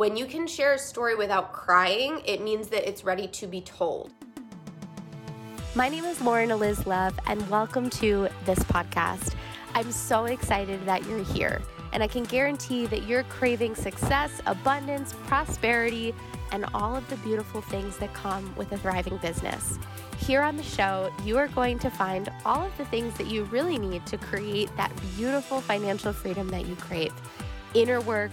When you can share a story without crying, it means that it's ready to be told. My name is Lauren of Love, and welcome to this podcast. I'm so excited that you're here, and I can guarantee that you're craving success, abundance, prosperity, and all of the beautiful things that come with a thriving business. Here on the show, you are going to find all of the things that you really need to create that beautiful financial freedom that you crave. Inner work,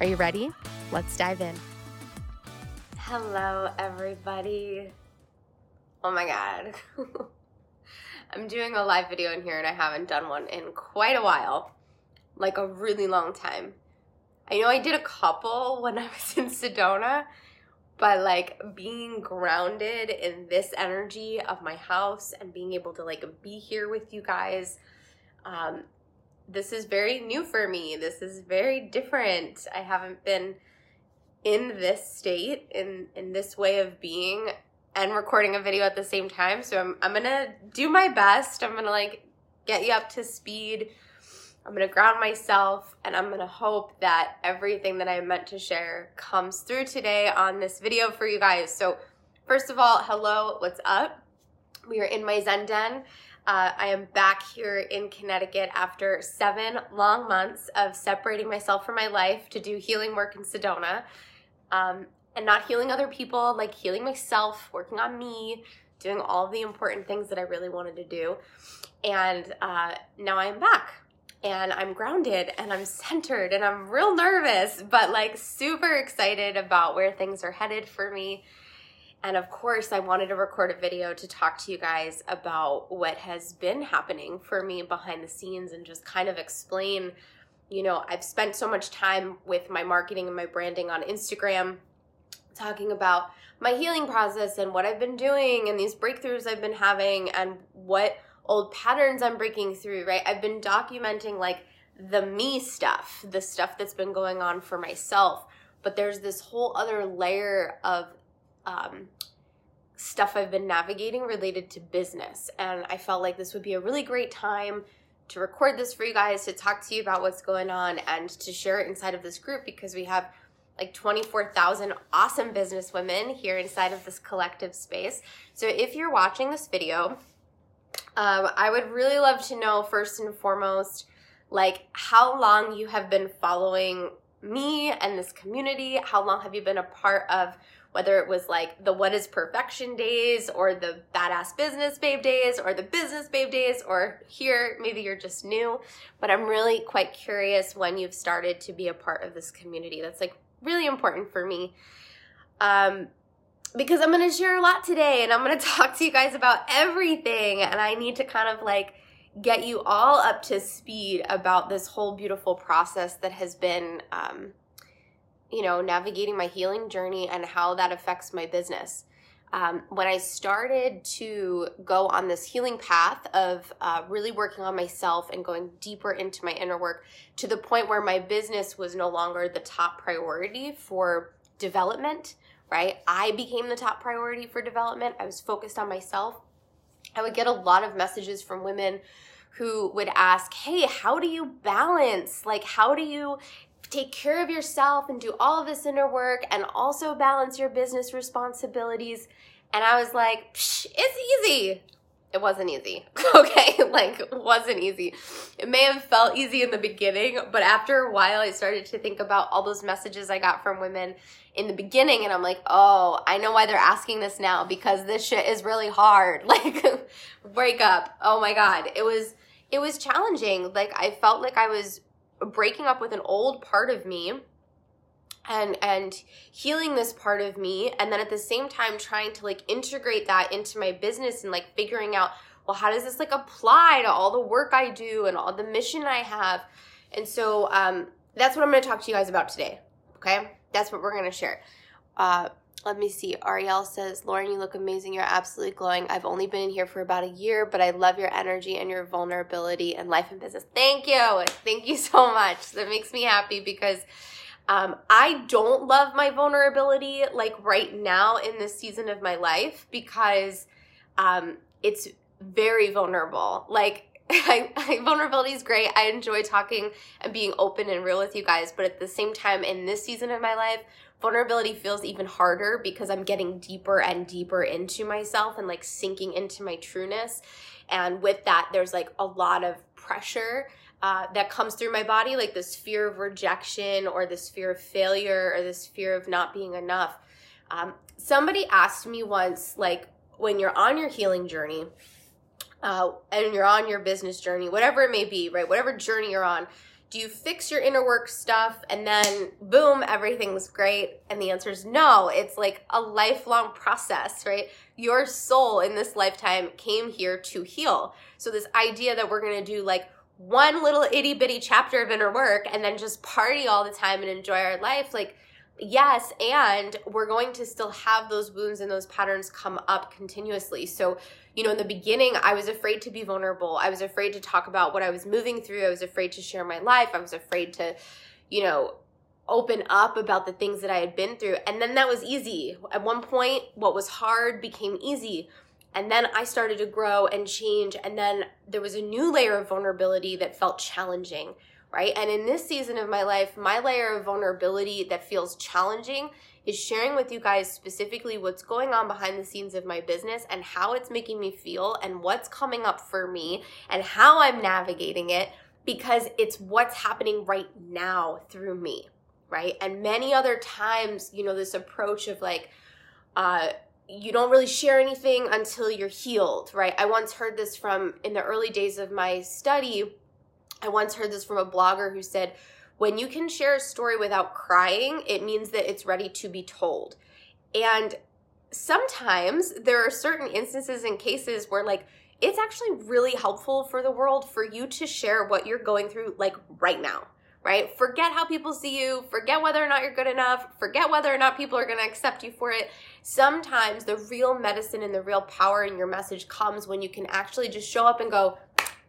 Are you ready? Let's dive in. Hello, everybody. Oh my god. I'm doing a live video in here and I haven't done one in quite a while. Like a really long time. I know I did a couple when I was in Sedona, but like being grounded in this energy of my house and being able to like be here with you guys um, this is very new for me this is very different i haven't been in this state in in this way of being and recording a video at the same time so i'm, I'm gonna do my best i'm gonna like get you up to speed I'm going to ground myself and I'm going to hope that everything that I meant to share comes through today on this video for you guys. So, first of all, hello, what's up? We are in my Zen Den. Uh, I am back here in Connecticut after seven long months of separating myself from my life to do healing work in Sedona um, and not healing other people, like healing myself, working on me, doing all the important things that I really wanted to do. And uh, now I am back and I'm grounded and I'm centered and I'm real nervous, but like super excited about where things are headed for me. And of course, I wanted to record a video to talk to you guys about what has been happening for me behind the scenes and just kind of explain. You know, I've spent so much time with my marketing and my branding on Instagram talking about my healing process and what I've been doing and these breakthroughs I've been having and what old patterns I'm breaking through, right? I've been documenting like the me stuff, the stuff that's been going on for myself. But there's this whole other layer of um, stuff I've been navigating related to business. And I felt like this would be a really great time to record this for you guys, to talk to you about what's going on, and to share it inside of this group because we have like 24,000 awesome business women here inside of this collective space. So if you're watching this video, um, I would really love to know first and foremost, like how long you have been following me and this community. How long have you been a part of whether it was like the what is perfection days or the badass business babe days or the business babe days or here maybe you're just new but i'm really quite curious when you've started to be a part of this community that's like really important for me um because I'm going to share a lot today and I'm going to talk to you guys about everything. And I need to kind of like get you all up to speed about this whole beautiful process that has been, um, you know, navigating my healing journey and how that affects my business. Um, when I started to go on this healing path of uh, really working on myself and going deeper into my inner work to the point where my business was no longer the top priority for development, right? I became the top priority for development. I was focused on myself. I would get a lot of messages from women who would ask, Hey, how do you balance? Like, how do you take care of yourself and do all of this inner work and also balance your business responsibilities? And I was like, It's easy it wasn't easy. okay, like it wasn't easy. It may have felt easy in the beginning, but after a while I started to think about all those messages I got from women in the beginning and I'm like, "Oh, I know why they're asking this now because this shit is really hard." Like break up. Oh my god. It was it was challenging. Like I felt like I was breaking up with an old part of me and and healing this part of me and then at the same time trying to like integrate that into my business and like figuring out well how does this like apply to all the work i do and all the mission i have? And so um, that's what i'm going to talk to you guys about today okay? That's what we're going to share. Uh, let me see. Ariel says, Lauren, you look amazing. You're absolutely glowing. I've only been in here for about a year, but I love your energy and your vulnerability and life and business. Thank you. Thank you so much. That makes me happy because um, I don't love my vulnerability like right now in this season of my life because um, it's very vulnerable. Like, I, vulnerability is great. I enjoy talking and being open and real with you guys, but at the same time, in this season of my life, vulnerability feels even harder because I'm getting deeper and deeper into myself and like sinking into my trueness. And with that, there's like a lot of pressure uh, that comes through my body, like this fear of rejection or this fear of failure or this fear of not being enough. Um, somebody asked me once, like, when you're on your healing journey, uh, and you're on your business journey, whatever it may be, right? Whatever journey you're on, do you fix your inner work stuff and then boom, everything's great? And the answer is no. It's like a lifelong process, right? Your soul in this lifetime came here to heal. So, this idea that we're gonna do like one little itty bitty chapter of inner work and then just party all the time and enjoy our life, like, yes, and we're going to still have those wounds and those patterns come up continuously. So, you know, in the beginning, I was afraid to be vulnerable. I was afraid to talk about what I was moving through. I was afraid to share my life. I was afraid to, you know, open up about the things that I had been through. And then that was easy. At one point, what was hard became easy. And then I started to grow and change. And then there was a new layer of vulnerability that felt challenging, right? And in this season of my life, my layer of vulnerability that feels challenging is sharing with you guys specifically what's going on behind the scenes of my business and how it's making me feel and what's coming up for me and how I'm navigating it because it's what's happening right now through me, right? And many other times, you know, this approach of like, uh, you don't really share anything until you're healed, right? I once heard this from in the early days of my study. I once heard this from a blogger who said, when you can share a story without crying, it means that it's ready to be told. And sometimes there are certain instances and cases where, like, it's actually really helpful for the world for you to share what you're going through, like, right now right? Forget how people see you, forget whether or not you're good enough, forget whether or not people are to accept you for it. Sometimes the real medicine and the real power in your message comes when you can actually just show up and go,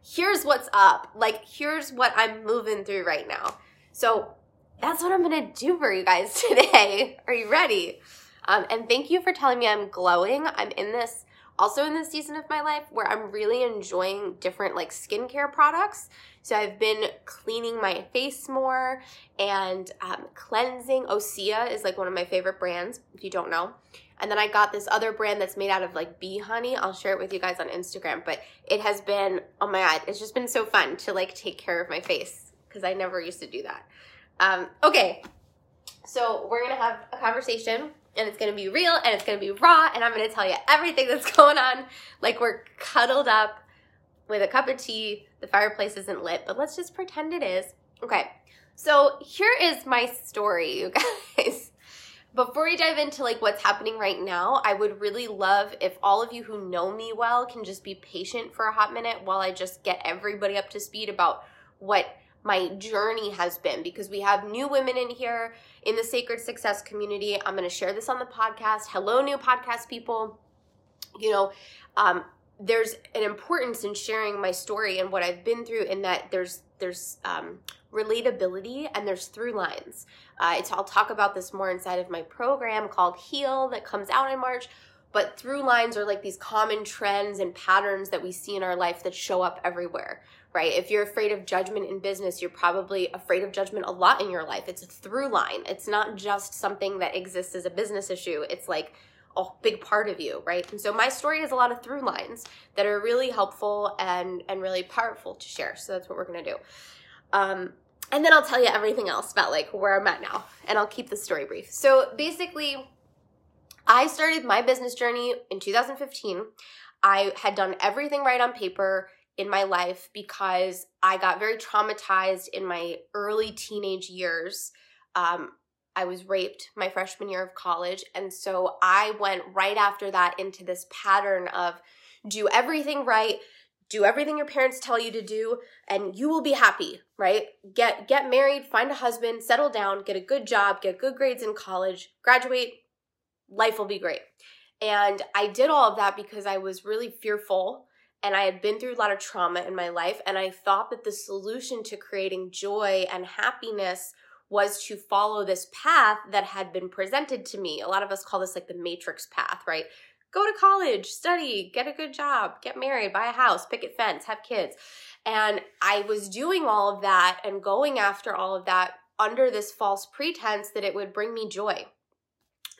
here's what's up. Like, here's what I'm moving through right now. So that's what I'm to do for you guys today. Are you ready? Um, and thank you for telling me I'm glowing. I'm in this also in this season of my life where I'm really enjoying different like skincare products. So I've been cleaning my face more and um, cleansing. Osea is like one of my favorite brands, if you don't know. And then I got this other brand that's made out of like bee honey. I'll share it with you guys on Instagram. But it has been, oh my God, it's just been so fun to like take care of my face because I never used to do that. Um, okay, so we're gonna have a conversation and it's gonna be real and it's gonna be raw and I'm gonna tell you everything that's going on. Like we're cuddled up with a cup of tea. The fireplace isn't lit, but let's just pretend it is. Okay, so here is my story, you guys. Before we dive into like what's happening right now, I would really love if all of you who know me well can just be patient for a hot minute while I just get everybody up to speed about what my journey has been because we have new women in here in the sacred success community. I'm going to share this on the podcast. Hello, new podcast people. You know, um, there's an importance in sharing my story and what I've been through in that there's there's um, relatability and there's through lines. Uh, I'll talk about this more inside of my program called Heal that comes out in March. But through lines are like these common trends and patterns that we see in our life that show up everywhere, right? If you're afraid of judgment in business, you're probably afraid of judgment a lot in your life. It's a through line. It's not just something that exists as a business issue. It's like a big part of you, right? And so my story has a lot of through lines that are really helpful and and really powerful to share. So that's what we're gonna do. Um, and then I'll tell you everything else about like where I'm at now, and I'll keep the story brief. So basically, I started my business journey in 2015. I had done everything right on paper in my life because I got very traumatized in my early teenage years. Um, I was raped my freshman year of college. And so I went right after that into this pattern of do everything right, do everything your parents tell you to do, and you will be happy, right? Get get married, find a husband, settle down, get a good job, get good grades in college, graduate, life will be great. And I did all of that because I was really fearful and I had been through a lot of trauma in my life. And I thought that the solution to creating joy and happiness was to follow this path that had been presented to me. A lot of us call this like the matrix path, right? Go to college, study, get a good job, get married, buy a house, picket fence, have kids. And I was doing all of that and going after all of that under this false pretense that it would bring me joy.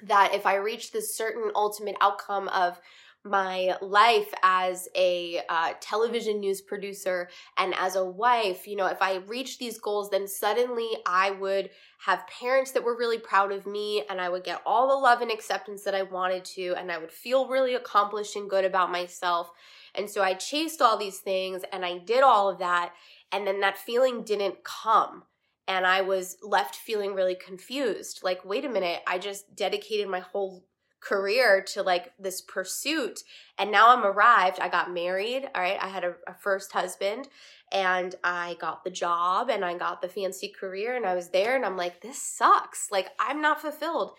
That if I reached this certain ultimate outcome of my life as a uh, television news producer and as a wife, you know, if I reached these goals, then suddenly I would have parents that were really proud of me and I would get all the love and acceptance that I wanted to, and I would feel really accomplished and good about myself. And so I chased all these things and I did all of that, and then that feeling didn't come. And I was left feeling really confused. Like, wait a minute, I just dedicated my whole career to like this pursuit and now i'm arrived i got married all right i had a, a, first husband and i got the job and i got the fancy career and i was there and i'm like this sucks like i'm not fulfilled.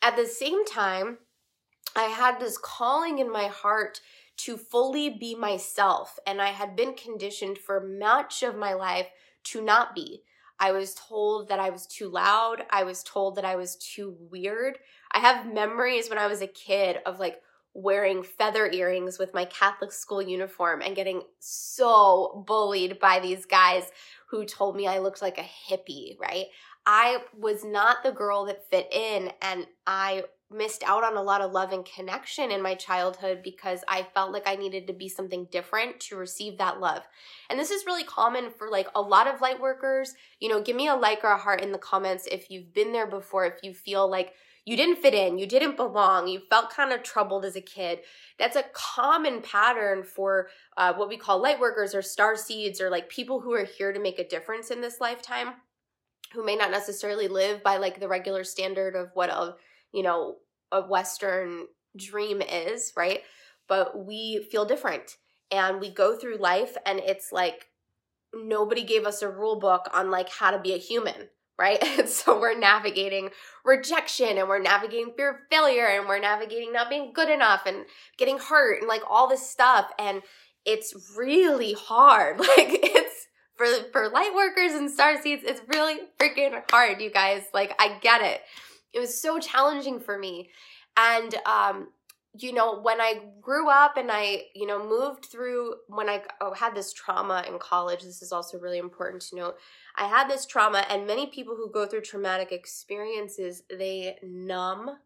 At the same time i had this calling in my heart to fully be myself and i had been conditioned for much of my life to not be I was told that I was too loud. I was told that I was too weird. I have memories when I was a kid of like wearing feather earrings with my Catholic school uniform and getting so bullied by these guys who told me I looked like a hippie, right? I was not the girl that fit in and I missed out on a lot of love and connection in my childhood because I felt like I needed to be something different to receive that love. And this is really common for like a lot of light workers. You know, give me a like or a heart in the comments if you've been there before, if you feel like you didn't fit in, you didn't belong, you felt kind of troubled as a kid. That's a common pattern for uh, what we call light workers or star seeds or like people who are here to make a difference in this lifetime who may not necessarily live by like the regular standard of what a you know a western dream is right but we feel different and we go through life and it's like nobody gave us a rule book on like how to be a human right? And so we're navigating rejection and we're navigating fear of failure and we're navigating not being good enough and getting hurt and like all this stuff. And it's really hard. Like it's for for light workers and star seeds, it's really freaking hard, you guys. Like I get it. It was so challenging for me. And um you know, when I grew up and I, you know, moved through when I oh, had this trauma in college, this is also really important to note. I had this trauma, and many people who go through traumatic experiences, they numb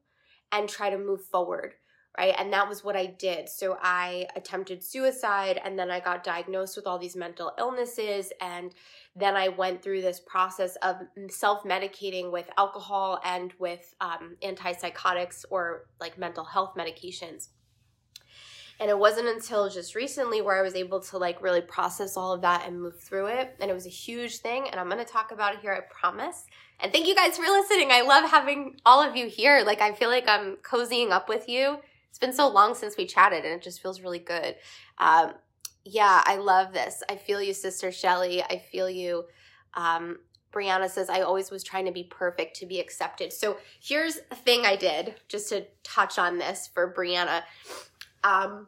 and try to move forward, right? And that was what I did. So I attempted suicide, and then I got diagnosed with all these mental illnesses. And then I went through this process of self medicating with alcohol and with um, antipsychotics or like mental health medications. And it wasn't until just recently where I was able to like really process all of that and move through it. And it was a huge thing. And I'm going to talk about it here, I promise. And thank you guys for listening. I love having all of you here. Like, I feel like I'm cozying up with you. It's been so long since we chatted and it just feels really good. Um, yeah, I love this. I feel you, Sister Shelly. I feel you. Um, Brianna says, I always was trying to be perfect to be accepted. So here's a thing I did just to touch on this for Brianna um,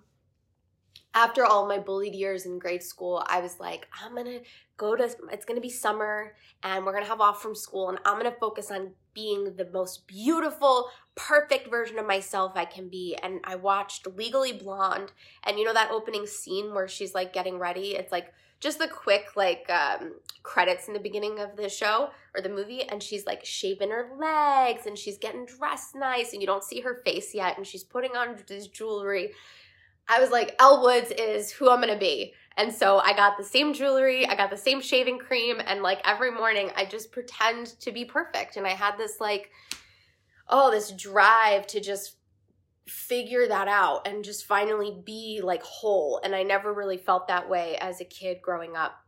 after all my bullied years in grade school, I was like, I'm gonna go to, it's gonna be summer and we're gonna have off from school and I'm gonna focus on being the most beautiful, perfect version of myself I can be. And I watched Legally Blonde and you know that opening scene where she's like getting ready? It's like, just the quick like um, credits in the beginning of the show or the movie and she's like shaving her legs and she's getting dressed nice and you don't see her face yet and she's putting on this jewelry i was like elle woods is who i'm gonna be and so i got the same jewelry i got the same shaving cream and like every morning i just pretend to be perfect and i had this like oh this drive to just figure that out and just finally be like whole. And I never really felt that way as a kid growing up.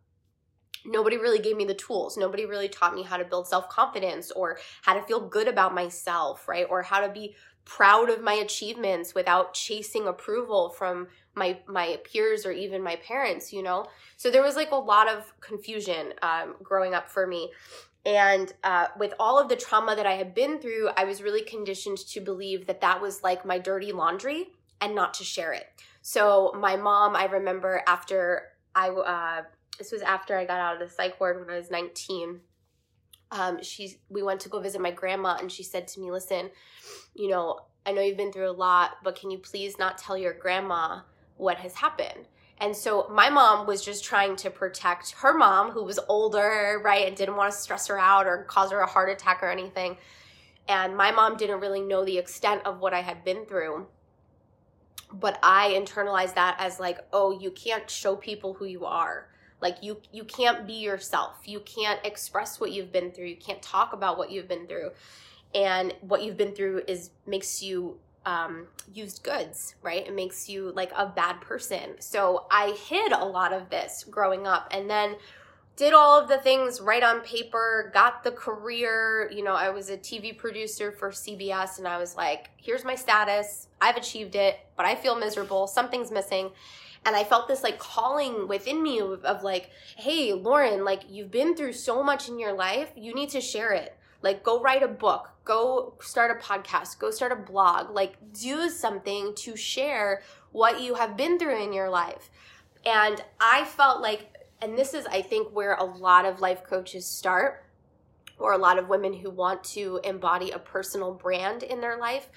Nobody really gave me the tools. Nobody really taught me how to build self confidence or how to feel good about myself, right? Or how to be proud of my achievements without chasing approval from my my peers or even my parents you know so there was like a lot of confusion um, growing up for me And uh, with all of the trauma that I had been through, I was really conditioned to believe that that was like my dirty laundry and not to share it. So my mom, I remember after I, uh, this was after I got out of the psych ward when I was 19. Um, she, we went to go visit my grandma, and she said to me, "Listen, you know, I know you've been through a lot, but can you please not tell your grandma what has happened?" And so my mom was just trying to protect her mom, who was older, right, and didn't want to stress her out or cause her a heart attack or anything. And my mom didn't really know the extent of what I had been through but I internalized that as like, oh, you can't show people who you are. Like you you can't be yourself. You can't express what you've been through. You can't talk about what you've been through. And what you've been through is makes you um, used goods, right? It makes you like a bad person. So I hid a lot of this growing up. And then did all of the things right on paper, got the career. You know, I was a TV producer for CBS, and I was like, here's my status. I've achieved it, but I feel miserable. Something's missing. And I felt this like calling within me of, of like, hey, Lauren, like you've been through so much in your life. You need to share it. Like, go write a book, go start a podcast, go start a blog, like, do something to share what you have been through in your life. And I felt like and this is, I think, where a lot of life coaches start, or a lot of women who want to embody a personal brand in their life.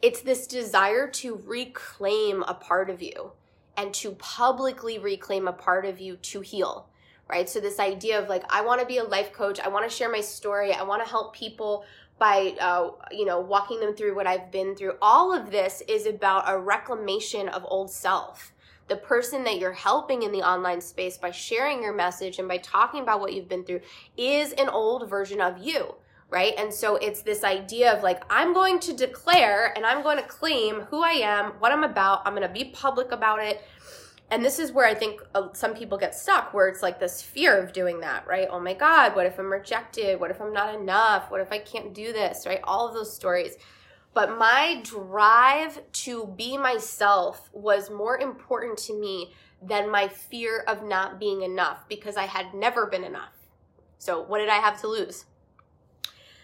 It's this desire to reclaim a part of you and to publicly reclaim a part of you to heal right? So, this idea of like, I want to be a life coach, I want to share my story, I want to help people by, uh, you know, walking them through what I've been through. All of this is about a reclamation of old self the person that you're helping in the online space by sharing your message and by talking about what you've been through is an old version of you right? And so it's this idea of like, I'm going to declare and I'm going to claim who I am, what I'm about. I'm going to be public about it. And this is where I think uh, some people get stuck, where it's like this fear of doing that, right? Oh my God, what if I'm rejected? What if I'm not enough? What if I can't do this, right? All of those stories. But my drive to be myself was more important to me than my fear of not being enough because I had never been enough. So, what did I have to lose?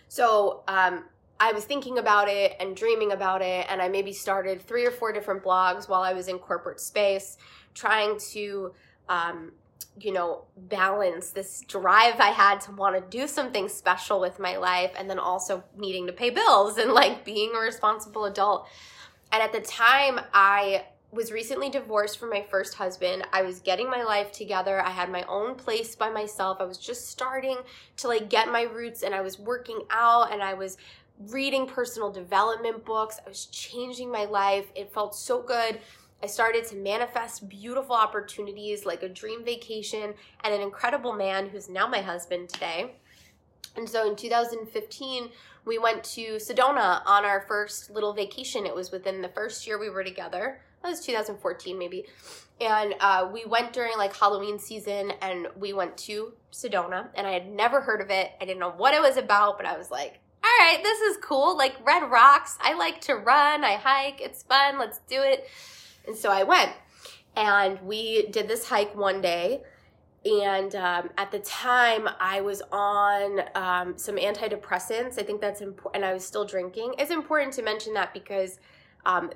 So, um, I was thinking about it and dreaming about it, and I maybe started three or four different blogs while I was in corporate space, trying to um, you know, balance this drive I had to want to do something special with my life and then also needing to pay bills and like being a responsible adult. And at the time, I was recently divorced from my first husband. I was getting my life together. I had my own place by myself. I was just starting to like get my roots and I was working out and I was reading personal development books. I was changing my life. It felt so good. I started to manifest beautiful opportunities like a dream vacation and an incredible man who's now my husband today. And so in 2015, we went to Sedona on our first little vacation. It was within the first year we were together. That was 2014, maybe. And uh, we went during like Halloween season and we went to Sedona. And I had never heard of it. I didn't know what it was about, but I was like, all right, this is cool. Like red rocks. I like to run, I hike. It's fun. Let's do it. And so I went and we did this hike one day. And um, at the time, I was on um, some antidepressants. I think that's important. And I was still drinking. It's important to mention that because um,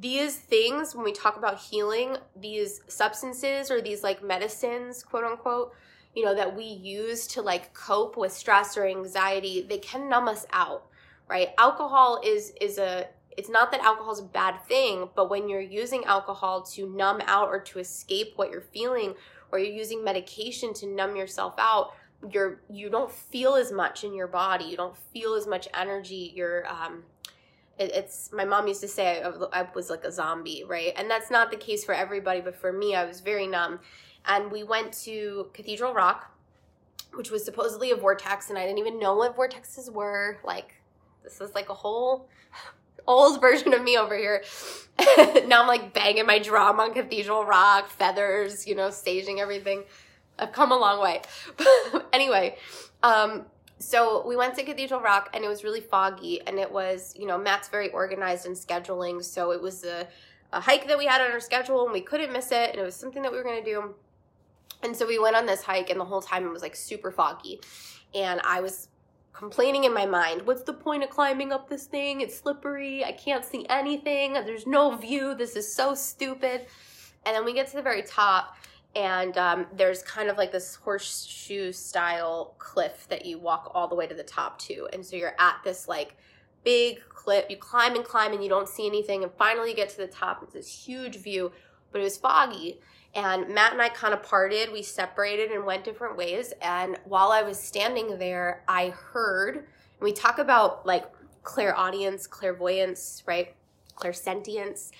these things, when we talk about healing, these substances or these like medicines, quote unquote, you know, that we use to like cope with stress or anxiety, they can numb us out, right? Alcohol is is a it's not that alcohol is a bad thing, but when you're using alcohol to numb out or to escape what you're feeling, or you're using medication to numb yourself out, you're you don't feel as much in your body. You don't feel as much energy. You're um, it, it's my mom used to say I, I was like a zombie, right? And that's not the case for everybody, but for me, I was very numb. And we went to Cathedral Rock, which was supposedly a vortex, and I didn't even know what vortexes were. Like this is like a whole old version of me over here. now I'm like banging my drum on Cathedral Rock, feathers, you know, staging everything. I've come a long way. anyway, um, so we went to Cathedral Rock and it was really foggy and it was, you know, Matt's very organized in scheduling. So it was a, a hike that we had on our schedule and we couldn't miss it. And it was something that we were going to do. And so we went on this hike and the whole time it was like super foggy. and I was complaining in my mind, what's the point of climbing up this thing? It's slippery. I can't see anything. There's no view. This is so stupid. And then we get to the very top, and um, there's kind of like this horseshoe style cliff that you walk all the way to the top to. And so you're at this like big cliff. You climb and climb, and you don't see anything. And finally, you get to the top. It's this huge view, but it was foggy. And Matt and I kind of parted. We separated and went different ways. And while I was standing there, I heard, and we talk about like clairaudience, clairvoyance, right? Clairsentience.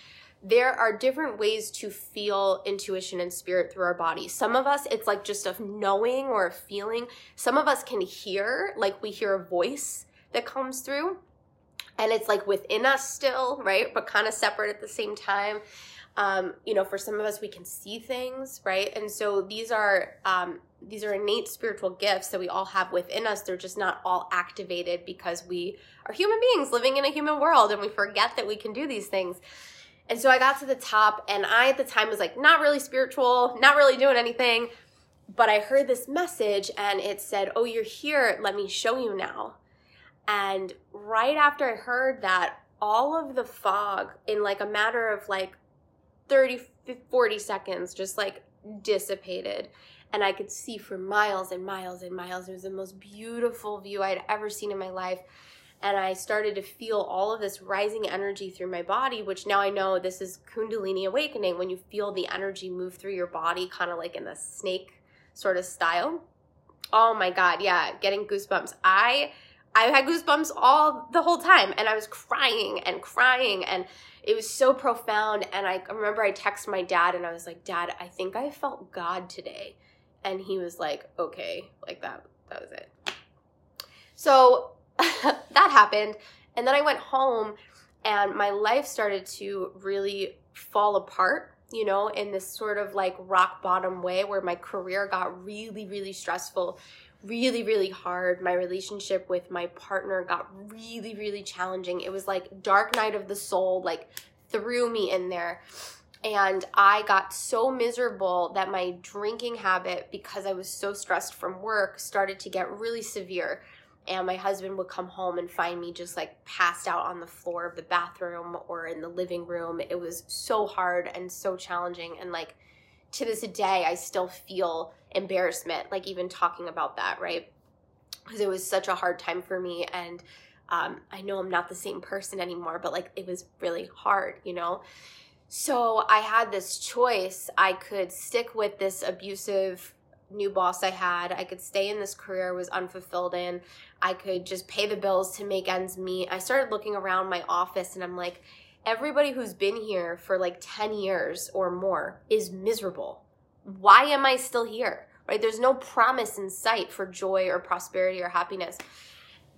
There are different ways to feel intuition and spirit through our body. Some of us, it's like just a knowing or a feeling. Some of us can hear, like we hear a voice that comes through. And it's like within us still, right? But kind of separate at the same time um, you know for some of us we can see things right and so these are um, these are innate spiritual gifts that we all have within us they're just not all activated because we are human beings living in a human world and we forget that we can do these things and so i got to the top and i at the time was like not really spiritual not really doing anything but i heard this message and it said oh you're here let me show you now and right after i heard that all of the fog in like a matter of like 30, 40 seconds just like dissipated. And I could see for miles and miles and miles. It was the most beautiful view I'd ever seen in my life. And I started to feel all of this rising energy through my body, which now I know this is Kundalini awakening when you feel the energy move through your body, kind of like in the snake sort of style. Oh my God, yeah, getting goosebumps. I I had goosebumps all the whole time and I was crying and crying and it was so profound and I remember I texted my dad and I was like, "Dad, I think I felt God today." And he was like, "Okay." Like that that was it. So that happened and then I went home and my life started to really fall apart you know, in this sort of like rock bottom way where my career got really, really stressful really, really hard. My relationship with my partner got really, really challenging. It was like dark night of the soul, like threw me in there. And I got so miserable that my drinking habit, because I was so stressed from work, started to get really severe. And my husband would come home and find me just like passed out on the floor of the bathroom or in the living room. It was so hard and so challenging. And like to this day, I still feel embarrassment, like even talking about that, right? Because it was such a hard time for me. And um, I know I'm not the same person anymore, but like it was really hard, you know? So I had this choice. I could stick with this abusive new boss I had. I could stay in this career I was unfulfilled in. I could just pay the bills to make ends meet. I started looking around my office and I'm like, everybody who's been here for like 10 years or more is miserable. Why am I still here? Right? There's no promise in sight for joy or prosperity or happiness.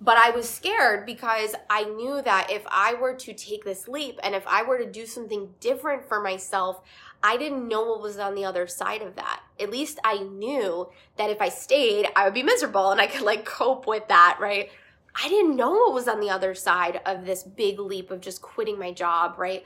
But I was scared because I knew that if I were to take this leap and if I were to do something different for myself, I didn't know what was on the other side of that. At least I knew that if I stayed, I would be miserable and I could like cope with that, right? I didn't know what was on the other side of this big leap of just quitting my job, right?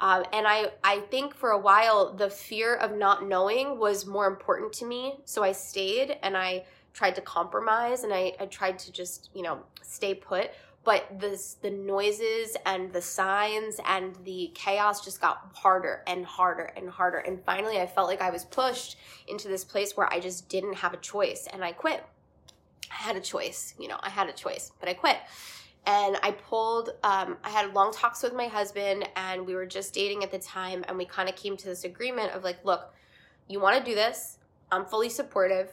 Um, and I, I think for a while, the fear of not knowing was more important to me. So I stayed and I tried to compromise and I, I tried to just, you know, stay put. But this, the noises and the signs and the chaos just got harder and harder and harder. And finally, I felt like I was pushed into this place where I just didn't have a choice and I quit. I had a choice, you know, I had a choice, but I quit. And I pulled, um, I had long talks with my husband, and we were just dating at the time. And we kind of came to this agreement of like, look, you want to do this. I'm fully supportive.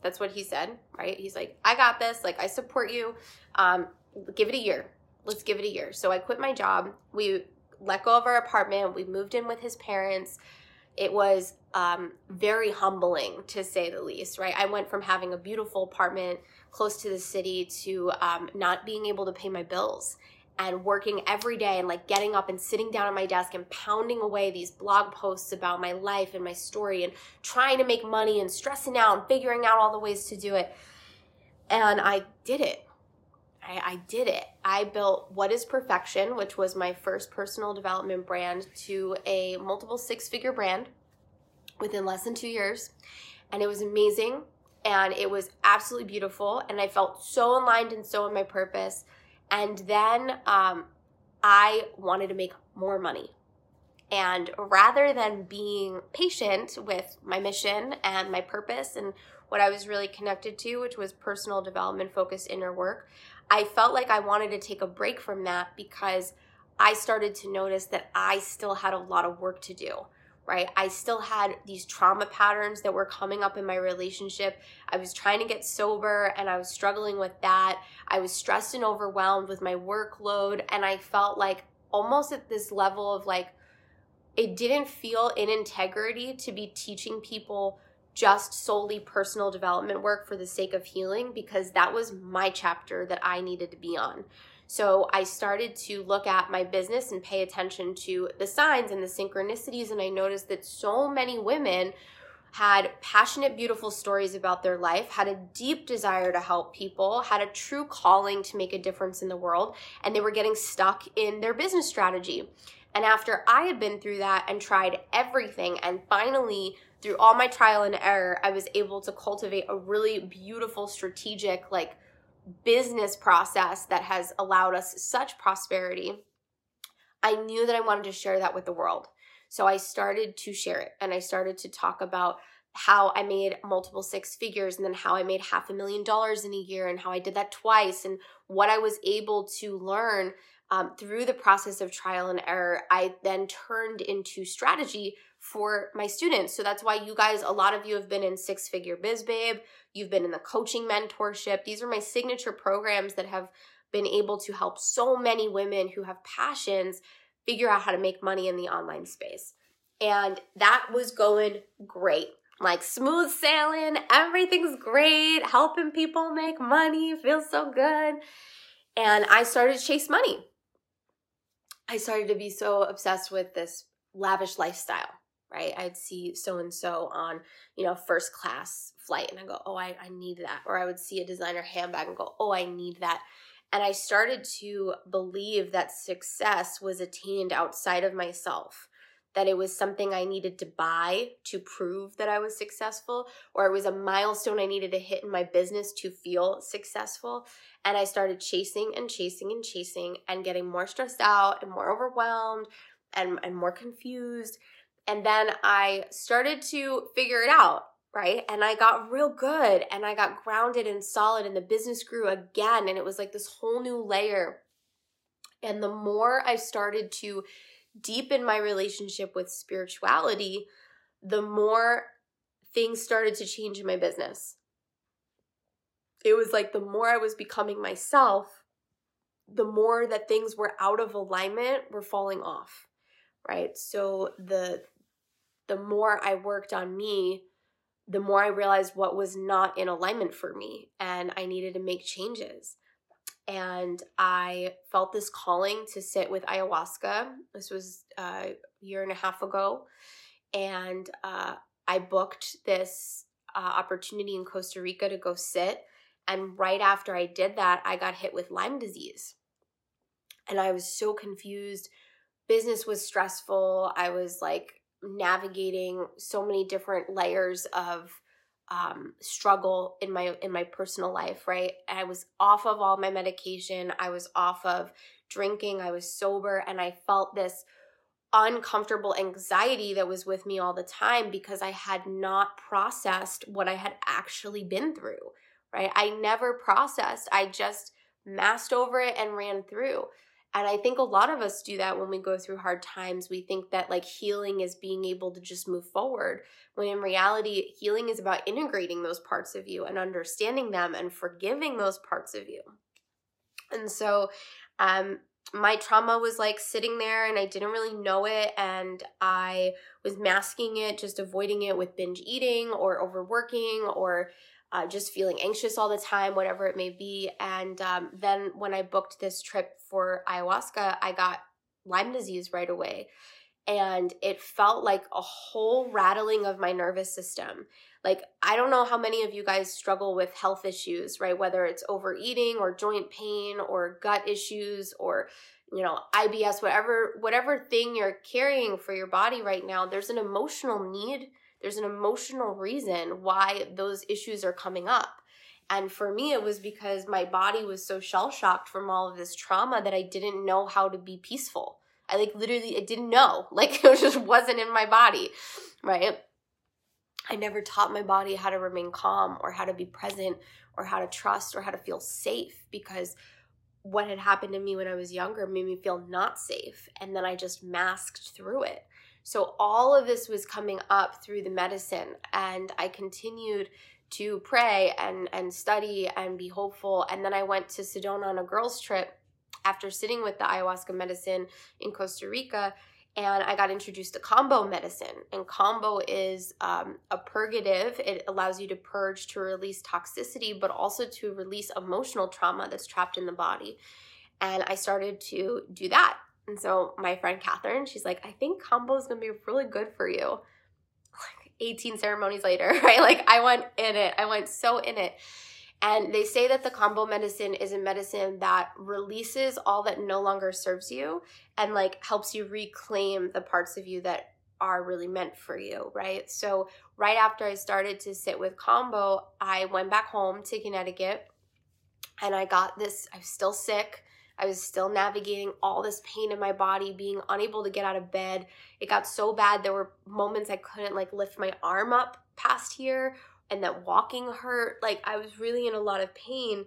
That's what he said, right? He's like, I got this. Like, I support you. Um, give it a year. Let's give it a year. So I quit my job. We let go of our apartment. We moved in with his parents it was um, very humbling to say the least, right? I went from having a beautiful apartment close to the city to um, not being able to pay my bills and working every day and like getting up and sitting down at my desk and pounding away these blog posts about my life and my story and trying to make money and stressing out and figuring out all the ways to do it. And I did it. I, I did it. I built What is Perfection, which was my first personal development brand, to a multiple six figure brand within less than two years. And it was amazing. and it was absolutely beautiful and i felt so aligned and so in my purpose and then um, i wanted to make more money and rather than being patient with my mission and my purpose and what i was really connected to which was personal development focused inner work i felt like i wanted to take a break from that because i started to notice that i still had a lot of work to do right? I still had these trauma patterns that were coming up in my relationship. I was trying to get sober and I was struggling with that. I was stressed and overwhelmed with my workload. And I felt like almost at this level of like, it didn't feel in integrity to be teaching people just solely personal development work for the sake of healing because that was my chapter that I needed to be on. So I started to look at my business and pay attention to the signs and the synchronicities. And I noticed that so many women had passionate, beautiful stories about their life, had a deep desire to help people, had a true calling to make a difference in the world, and they were getting stuck in their business strategy. And after I had been through that and tried everything, and finally, through all my trial and error, I was able to cultivate a really beautiful, strategic, like business process that has allowed us such prosperity, I knew that I wanted to share that with the world. So I started to share it and I started to talk about how I made multiple six figures and then how I made half a million dollars in a year and how I did that twice and what I was able to learn um, through the process of trial and error. I then turned into strategy for my students. So that's why you guys, a lot of you have been in Six Figure Biz Babe, you've been in the coaching mentorship. These are my signature programs that have been able to help so many women who have passions figure out how to make money in the online space. And that was going great. Like smooth sailing, everything's great, helping people make money, feels so good. And I started to chase money. I started to be so obsessed with this lavish lifestyle right? I'd see so and so on, you know, first class flight and I go, oh, I, I need that. Or I would see a designer handbag and go, oh, I need that. And I started to believe that success was attained outside of myself, that it was something I needed to buy to prove that I was successful, or it was a milestone I needed to hit in my business to feel successful. And I started chasing and chasing and chasing and getting more stressed out and more overwhelmed and, and more confused and then I started to figure it out, right? And I got real good and I got grounded and solid, and the business grew again. And it was like this whole new layer. And the more I started to deepen my relationship with spirituality, the more things started to change in my business. It was like the more I was becoming myself, the more that things were out of alignment were falling off right? So the the more I worked on me, the more I realized what was not in alignment for me and I needed to make changes. And I felt this calling to sit with ayahuasca. This was a year and a half ago. And uh, I booked this uh, opportunity in Costa Rica to go sit. And right after I did that, I got hit with Lyme disease. And I was so confused business was stressful. I was like navigating so many different layers of um, struggle in my in my personal life. Right, I was off of all my medication. I was off of drinking. I was sober, and I felt this uncomfortable anxiety that was with me all the time because I had not processed what I had actually been through. Right, I never processed. I just masked over it and ran through. And I think a lot of us do that when we go through hard times. We think that like healing is being able to just move forward, when in reality, healing is about integrating those parts of you and understanding them and forgiving those parts of you. And so, um, my trauma was like sitting there and I didn't really know it. And I was masking it, just avoiding it with binge eating or overworking or uh, just feeling anxious all the time, whatever it may be. And um, then when I booked this trip for ayahuasca, I got Lyme disease right away. And it felt like a whole rattling of my nervous system. Like, I don't know how many of you guys struggle with health issues, right? Whether it's overeating or joint pain or gut issues or you know IBS whatever whatever thing you're carrying for your body right now there's an emotional need there's an emotional reason why those issues are coming up. And for me, it was because my body was so shell shocked from all of this trauma that I didn't know how to be peaceful. I like literally, I didn't know. Like it just wasn't in my body, right? I never taught my body how to remain calm or how to be present or how to trust or how to feel safe because what had happened to me when I was younger made me feel not safe. And then I just masked through it. So all of this was coming up through the medicine, and I continued to pray and and study and be hopeful. And then I went to Sedona on a girls' trip after sitting with the ayahuasca medicine in Costa Rica. And I got introduced to Kambo medicine. And Kambo is um, a purgative. It allows you to purge to release toxicity, but also to release emotional trauma that's trapped in the body. And I started to do that. And so my friend Catherine, she's like, I think Kambo is gonna be really good for you. Like 18 ceremonies later, right? Like I went in it. I went so in it. And they say that the Kambo medicine is a medicine that releases all that no longer serves you and like helps you reclaim the parts of you that are really meant for you, right? So, right after I started to sit with Kambo, I went back home to Connecticut and I got this, I was still sick. I was still navigating all this pain in my body, being unable to get out of bed. It got so bad there were moments I couldn't like lift my arm up past here and that walking hurt. Like I was really in a lot of pain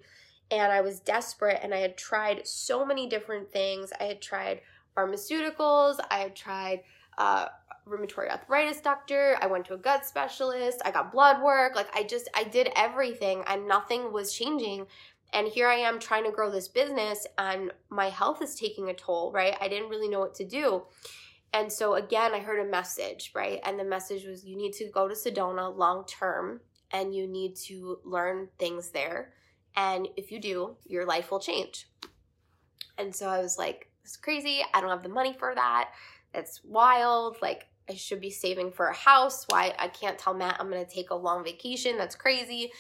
and I was desperate and I had tried so many different things. I had tried pharmaceuticals, I had tried uh, rheumatoid arthritis doctor, I went to a gut specialist, I got blood work. Like I just I did everything and nothing was changing. And here I am trying to grow this business and my health is taking a toll, right? I didn't really know what to do. And so again, I heard a message, right? And the message was you need to go to Sedona long term and you need to learn things there. And if you do, your life will change. And so I was like, it's crazy. I don't have the money for that. It's wild. Like, I should be saving for a house. Why I can't tell Matt I'm going to take a long vacation. That's crazy.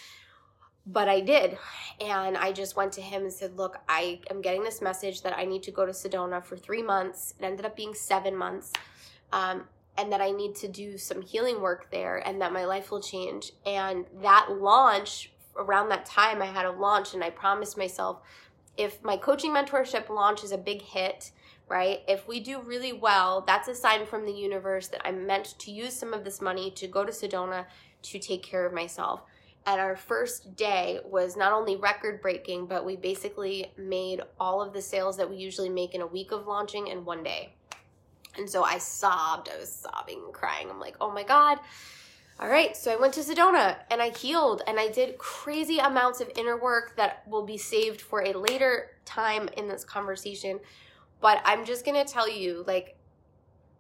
But I did. And I just went to him and said, Look, I am getting this message that I need to go to Sedona for three months. It ended up being seven months. Um, and that I need to do some healing work there and that my life will change. And that launch, around that time, I had a launch and I promised myself if my coaching mentorship launch is a big hit, right? If we do really well, that's a sign from the universe that I'm meant to use some of this money to go to Sedona to take care of myself. And our first day was not only record breaking, but we basically made all of the sales that we usually make in a week of launching in one day. And so I sobbed. I was sobbing and crying. I'm like, oh my God. All right. So I went to Sedona and I healed and I did crazy amounts of inner work that will be saved for a later time in this conversation. But I'm just going to tell you like,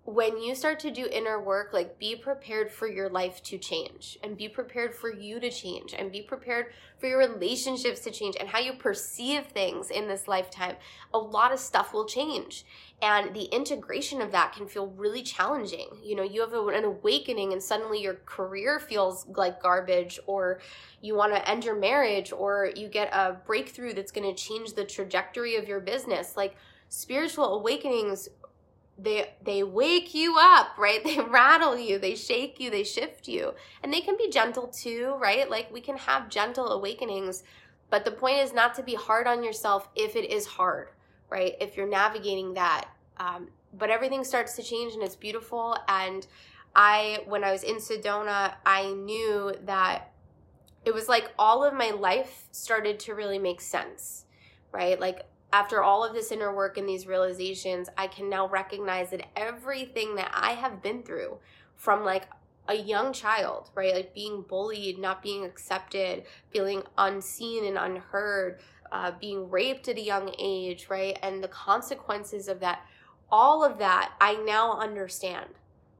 when you start to do inner work, like be prepared for your life to change and be prepared for you to change and be prepared for your relationships to change and how you perceive things in this lifetime. A lot of stuff will change. And the integration of that can feel really challenging. You know, you have an awakening and suddenly your career feels like garbage, or you want to end your marriage, or you get a breakthrough that's going to change the trajectory of your business. Like, spiritual awakenings they they wake you up right? They rattle you they shake you they shift you. And they can be gentle too right? Like we can have gentle awakenings but the point is not to be hard on yourself if it is hard right? If you're navigating that um, but everything starts to change and it's beautiful. And i when i was in sedona i knew that it was like all of my life started to really make sense right? Like after all of this inner work and these realizations, I can now recognize that everything that I have been through from like a young child, right? Like being bullied, not being accepted, feeling unseen and unheard, uh, being raped at a young age, right? And the consequences of that, all of that, I now understand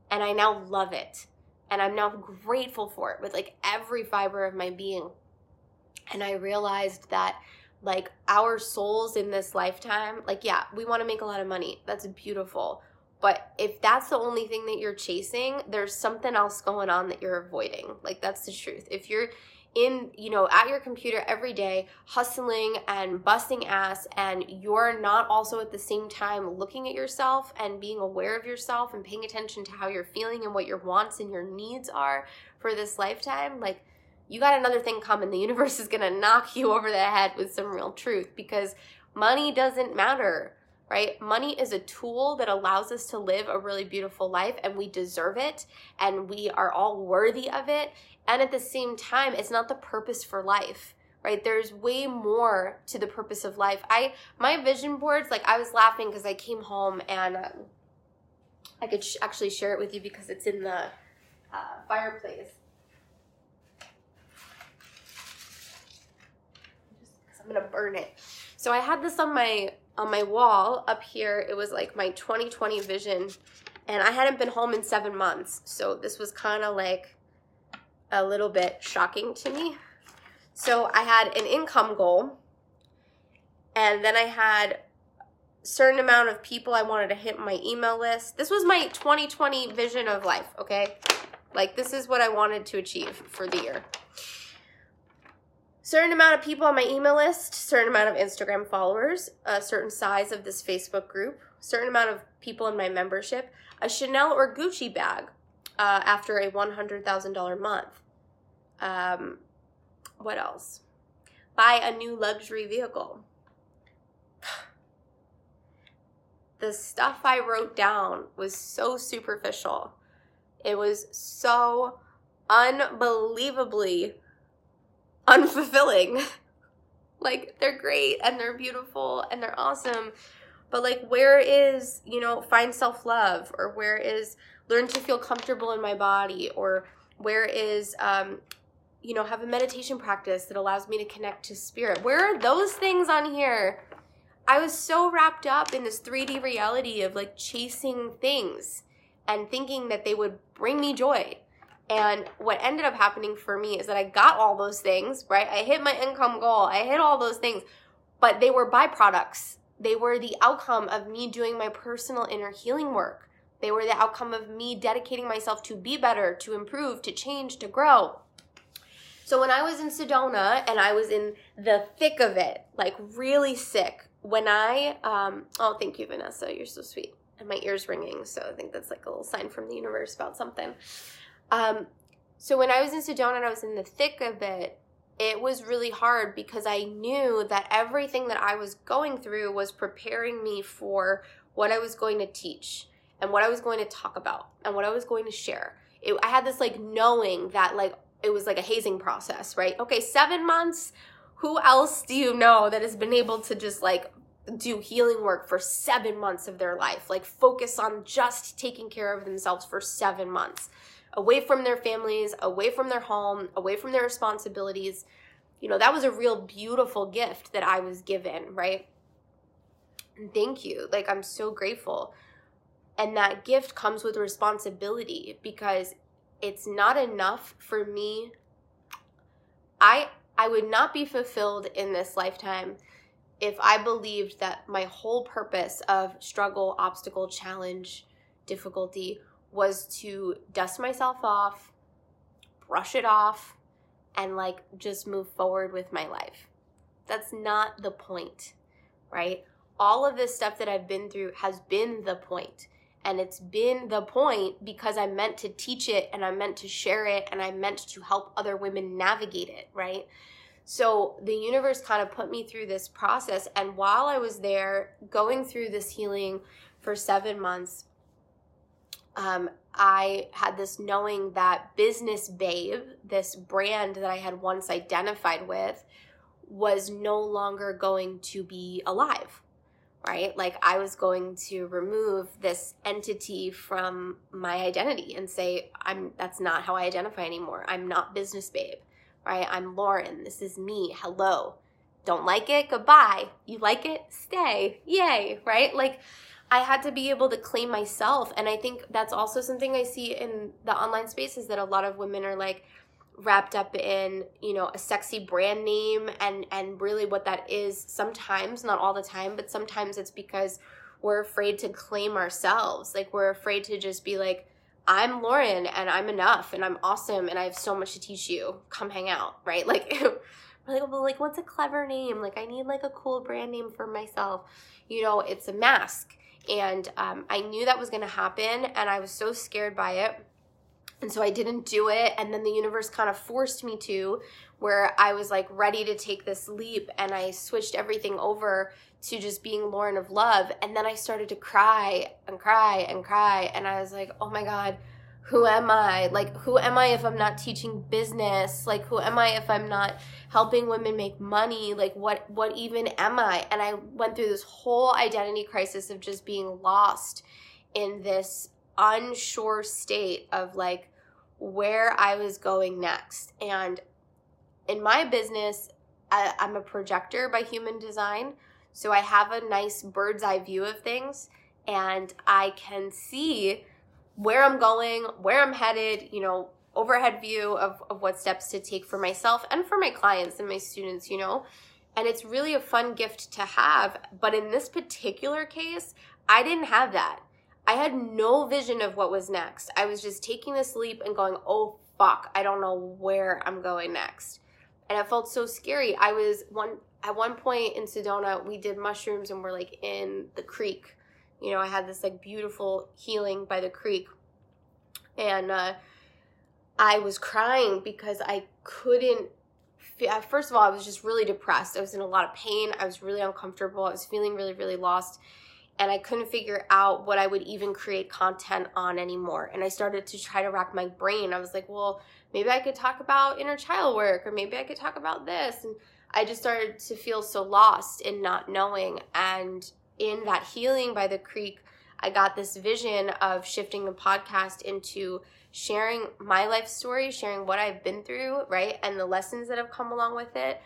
and I now love it. And I'm now grateful for it with like every fiber of my being. And I realized that like our souls in this lifetime, like, yeah, we want to make a lot of money. That's beautiful. But if that's the only thing that you're chasing, there's something else going on that you're avoiding. Like, that's the truth. If you're in you know at your computer every day hustling and busting ass and you're not also at the same time looking at yourself and being aware of yourself and paying attention to how you're feeling and what your wants and your needs are for this lifetime like you got another thing coming the universe is going to knock you over the head with some real truth because money doesn't matter right? Money is a tool that allows us to live a really beautiful life and we deserve it and we are all worthy of it. And at the same time, it's not the purpose for life right there's way more to the purpose of life i my vision boards like i was laughing because i came home and um, i could sh- actually share it with you because it's in the uh, fireplace i'm gonna burn it so i had this on my on my wall up here, it was like my 2020 vision. And I hadn't been home in seven months. So this was kind of like a little bit shocking to me. So I had an income goal. And then I had certain amount of people I wanted to hit my email list. This was my 2020 vision of life, okay? Like this is what I wanted to achieve for the year certain amount of people on my email list, certain amount of Instagram followers, a certain size of this Facebook group, certain amount of people in my membership, a Chanel or Gucci bag uh, after a $100,000 month. Um, what else? Buy a new luxury vehicle. the stuff I wrote down was so superficial. It was so unbelievably unfulfilling. like they're great and they're beautiful and they're awesome. But like where is, you know, find self-love or where is learn to feel comfortable in my body or where is um you know, have a meditation practice that allows me to connect to spirit. Where are those things on here? I was so wrapped up in this 3D reality of like chasing things and thinking that they would bring me joy. And what ended up happening for me is that I got all those things, right? I hit my income goal, I hit all those things, but they were byproducts. They were the outcome of me doing my personal inner healing work. They were the outcome of me dedicating myself to be better, to improve, to change, to grow. So when I was in Sedona and I was in the thick of it, like really sick, when I, um, oh, thank you, Vanessa, you're so sweet. And my ear's ringing, so I think that's like a little sign from the universe about something. Um, so when I was in Sedona and I was in the thick of it, it was really hard because I knew that everything that I was going through was preparing me for what I was going to teach and what I was going to talk about and what I was going to share. It, I had this like knowing that like it was like a hazing process, right? Okay, seven months. Who else do you know that has been able to just like do healing work for seven months of their life? Like focus on just taking care of themselves for seven months away from their families, away from their home, away from their responsibilities. You know, that was a real beautiful gift that I was given, right? And thank you. Like, I'm so grateful. And that gift comes with responsibility because it's not enough for me. I I would not be fulfilled in this lifetime if I believed that my whole purpose of struggle, obstacle, challenge, difficulty was to dust myself off, brush it off, and like just move forward with my life. That's not the point, right? All of this stuff that I've been through has been the point. And it's been the point because I meant to teach it and I meant to share it and I meant to help other women navigate it, right? So the universe kind of put me through this process. And while I was there going through this healing for seven months, um, I had this knowing that Business Babe, this brand that I had once identified with, was no longer going to be alive, right? Like I was going to remove this entity from my identity and say, I'm that's not how I identify anymore. I'm not Business Babe, right? I'm Lauren. This is me. Hello. Don't like it? Goodbye. You like it? Stay. Yay, right? Like I had to be able to claim myself. And I think that's also something I see in the online spaces that a lot of women are like wrapped up in, you know, a sexy brand name and and really what that is sometimes, not all the time, but sometimes it's because we're afraid to claim ourselves. Like we're afraid to just be like I'm Lauren and I'm enough and I'm awesome and I have so much to teach you. Come hang out, right? Like, like, well, like, what's a clever name? Like, I need like a cool brand name for myself. You know, it's a mask. And um, I knew that was going to happen and I was so scared by it. And so I didn't do it. And then the universe kind of forced me to, where I was like ready to take this leap and I switched everything over to just being Lauren of love. And then I started to cry and cry and cry. And I was like, oh my God, who am I? Like, who am I if I'm not teaching business? Like, who am I if I'm not helping women make money? Like, what, what even am I? And I went through this whole identity crisis of just being lost in this unsure state of like where I was going next. And in my business, I, I'm a projector by human design. So I have a nice bird's eye view of things and I can see where I'm going, where I'm headed, you know, overhead view of, of what steps to take for myself and for my clients and my students, you know. And it's really a fun gift to have. But in this particular case, I didn't have that. I had no vision of what was next. I was just taking this leap and going, oh, fuck, I don't know where I'm going next. And it felt so scary. I was one at one point in Sedona, we did mushrooms and we're like in the creek. You know, I had this like beautiful healing by the creek. And uh, I was crying because I couldn't. First of all, I was just really depressed. I was in a lot of pain. I was really uncomfortable. I was feeling really, really lost and I couldn't figure out what I would even create content on anymore. And I started to try to rack my brain. I was like, well, maybe I could talk about inner child work, or maybe I could talk about this. And I just started to feel so lost in not knowing. And in that healing by the creek, I got this vision of shifting the podcast into sharing my life story, sharing what I've been through, right? And the lessons that have come along with it.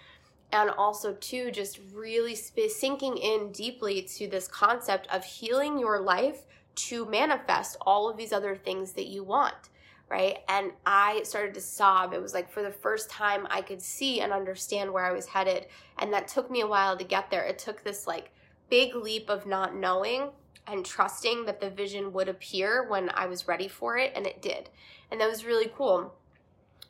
And also too just really sp- sinking in deeply to this concept of healing your life to manifest all of these other things that you want right? And i started to sob. It was like for the first time i could see and understand where i was headed. And that took me a while to get there. It took this like big leap of not knowing and trusting that the vision would appear when i was ready for it and it did and that was really cool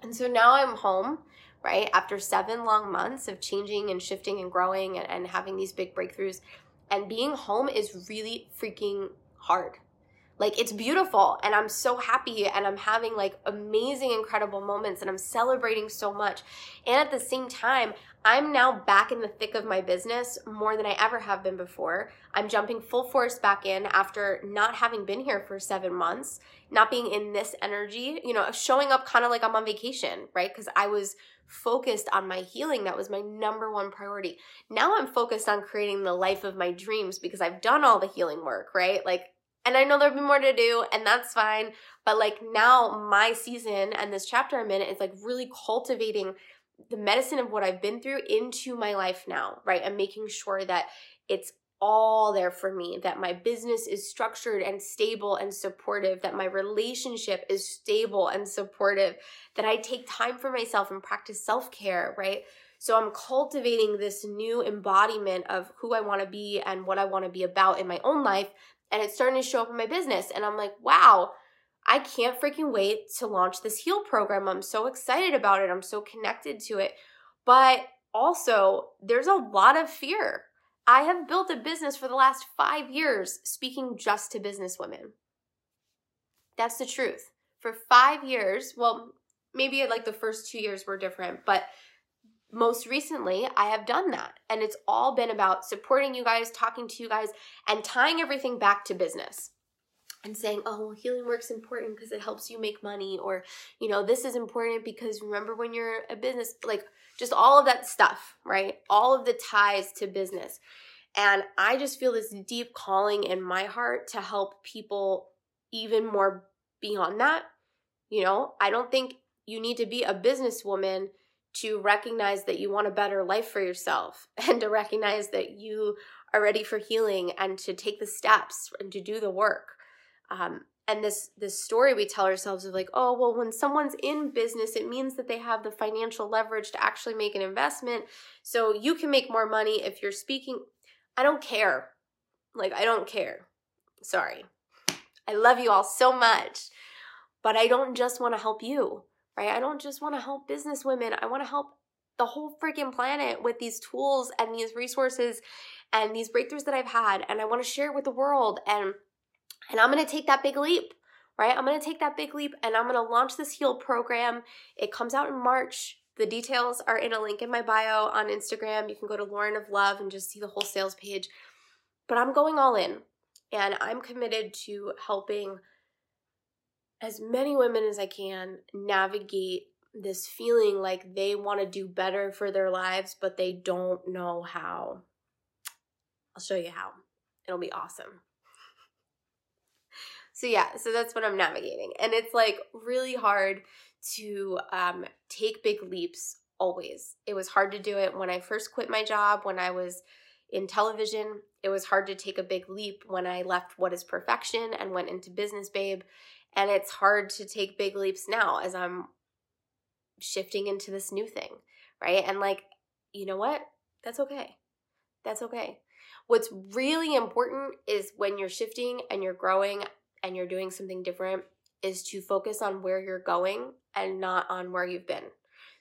and so now i'm home right? After seven long months of changing and shifting and growing and, and having these big breakthroughs. And being home is really freaking hard. Like it's beautiful and I'm so happy and I'm having like amazing, incredible moments and I'm celebrating so much. And at the same time, I'm now back in the thick of my business more than I ever have been before. I'm jumping full force back in after not having been here for seven months, not being in this energy, you know, showing up kind of like I'm on vacation, right? Because I was focused on my healing. That was my number one priority. Now I'm focused on creating the life of my dreams because I've done all the healing work, right? Like, and I know there'll be more to do, and that's fine. But like now, my season and this chapter I'm in is like really cultivating the medicine of what I've been through into my life now, right? I'm making sure that it's all there for me, that my business is structured and stable and supportive, that my relationship is stable and supportive, that I take time for myself and practice self care, right? So I'm cultivating this new embodiment of who I want to be and what I want to be about in my own life. And it's starting to show up in my business. And I'm like, wow, I can't freaking wait to launch this heal program. I'm so excited about it. I'm so connected to it. But also, there's a lot of fear I have built a business for the last five years speaking just to business women. That's the truth. For five years, well, maybe like the first two years were different, but most recently I have done that. And it's all been about supporting you guys, talking to you guys, and tying everything back to business and saying, oh, well, healing work's important because it helps you make money, or, you know, this is important because remember when you're a business, like just all of that stuff, right? All of the ties to business. And I just feel this deep calling in my heart to help people even more beyond that. You know, I don't think you need to be a businesswoman to recognize that you want a better life for yourself and to recognize that you are ready for healing and to take the steps and to do the work. Um, and this this story we tell ourselves of like oh well when someone's in business it means that they have the financial leverage to actually make an investment. So you can make more money if you're speaking. I don't care. Like i don't care. Sorry. I love you all so much. But I don't just want to help you, right? I don't just want to help business women. I want to help the whole freaking planet with these tools and these resources and these breakthroughs that I've had. And I want to share it with the world. And and I'm going to take that big leap, right? I'm going to take that big leap and I'm going to launch this heal program. It comes out in March. The details are in a link in my bio on Instagram. You can go to Lauren of Love and just see the whole sales page. But I'm going all in and I'm committed to helping as many women as I can navigate this feeling like they want to do better for their lives, but they don't know how. I'll show you how. It'll be awesome. So, yeah, so that's what I'm navigating. And it's like really hard to um, take big leaps always. It was hard to do it when I first quit my job, when I was in television. It was hard to take a big leap when I left What is Perfection and went into Business Babe. And it's hard to take big leaps now as I'm shifting into this new thing, right? And like, you know what? That's okay. That's okay. What's really important is when you're shifting and you're growing and you're doing something different is to focus on where you're going and not on where you've been.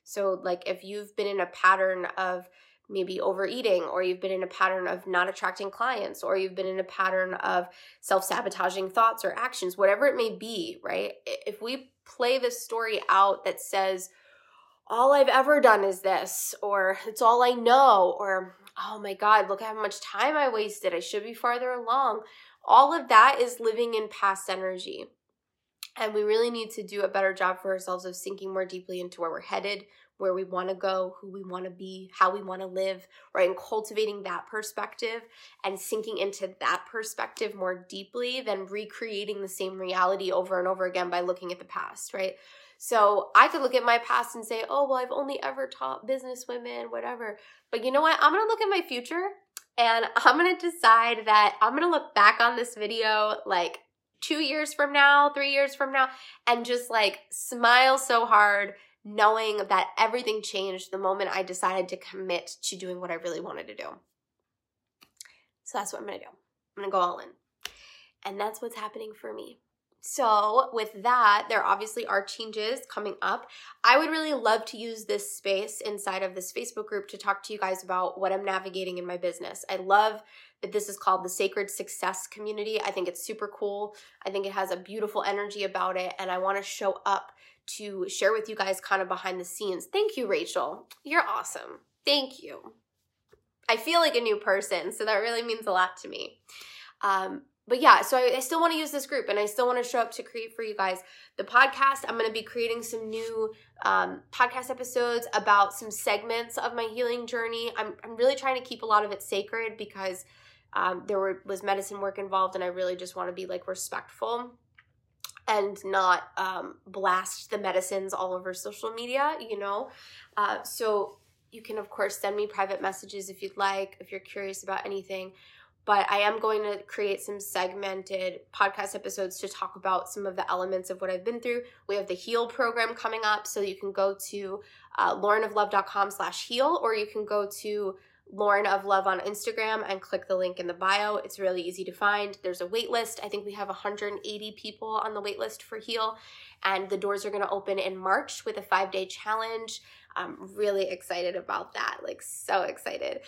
So, like, if you've been in a pattern of maybe overeating, or you've been in a pattern of not attracting clients, or you've been in a pattern of self sabotaging thoughts or actions, whatever it may be, right? If we play this story out that says, all I've ever done is this, or it's all I know, or oh my God, look how much time I wasted. I should be farther along. All of that is living in past energy. And we really need to do a better job for ourselves of sinking more deeply into where we're headed, where we want to go, who we want to be, how we want to live, right? And cultivating that perspective and sinking into that perspective more deeply than recreating the same reality over and over again by looking at the past, right? So I could look at my past and say, oh, well, I've only ever taught business women, whatever. But you know what? I'm going to look at my future and I'm to decide that I'm to look back on this video like two years from now, three years from now, and just like smile so hard knowing that everything changed the moment I decided to commit to doing what I really wanted to do. So that's what I'm to do. I'm to go all in. And that's what's happening for me. So, with that, there obviously are changes coming up. I would really love to use this space inside of this Facebook group to talk to you guys about what I'm navigating in my business. I love that this is called the Sacred Success Community. I think it's super cool. I think it has a beautiful energy about it, and I want to show up to share with you guys kind of behind the scenes. Thank you, Rachel. You're awesome. Thank you. I feel like a new person, so that really means a lot to me. Um, but yeah, so I, I still want to use this group and I still want to show up to create for you guys the podcast. I'm going to be creating some new um, podcast episodes about some segments of my healing journey. I'm, I'm really trying to keep a lot of it sacred because um, there were, was medicine work involved and I really just want to be like respectful and not um, blast the medicines all over social media, you know? Uh, so you can, of course, send me private messages if you'd like, if you're curious about anything but I am going to create some segmented podcast episodes to talk about some of the elements of what I've been through. We have the Heal program coming up, so you can go to uh, laurenoflove.com slash heal, or you can go to Lauren of Love on Instagram and click the link in the bio. It's really easy to find. There's a wait list. I think we have 180 people on the wait list for Heal, and the doors are going to open in March with a five day challenge. I'm really excited about that, like, so excited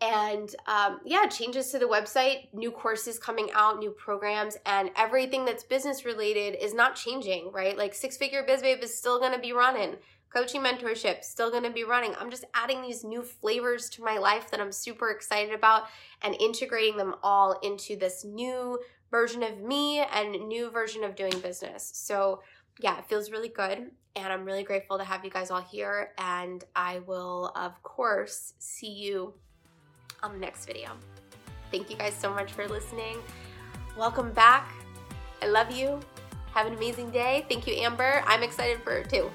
and um, yeah changes to the website new courses coming out new programs and everything that's business related is not changing right? Like six figure biz babe is still to be running. Coaching mentorship still to be running. I'm just adding these new flavors to my life that i'm super excited about and integrating them all into this new version of me and new version of doing business. So yeah it feels really good and i'm really grateful to have you guys all here and i will of course see you on the next video. Thank you guys so much for listening. Welcome back. I love you. Have an amazing day. Thank you, Amber. I'm excited for her too.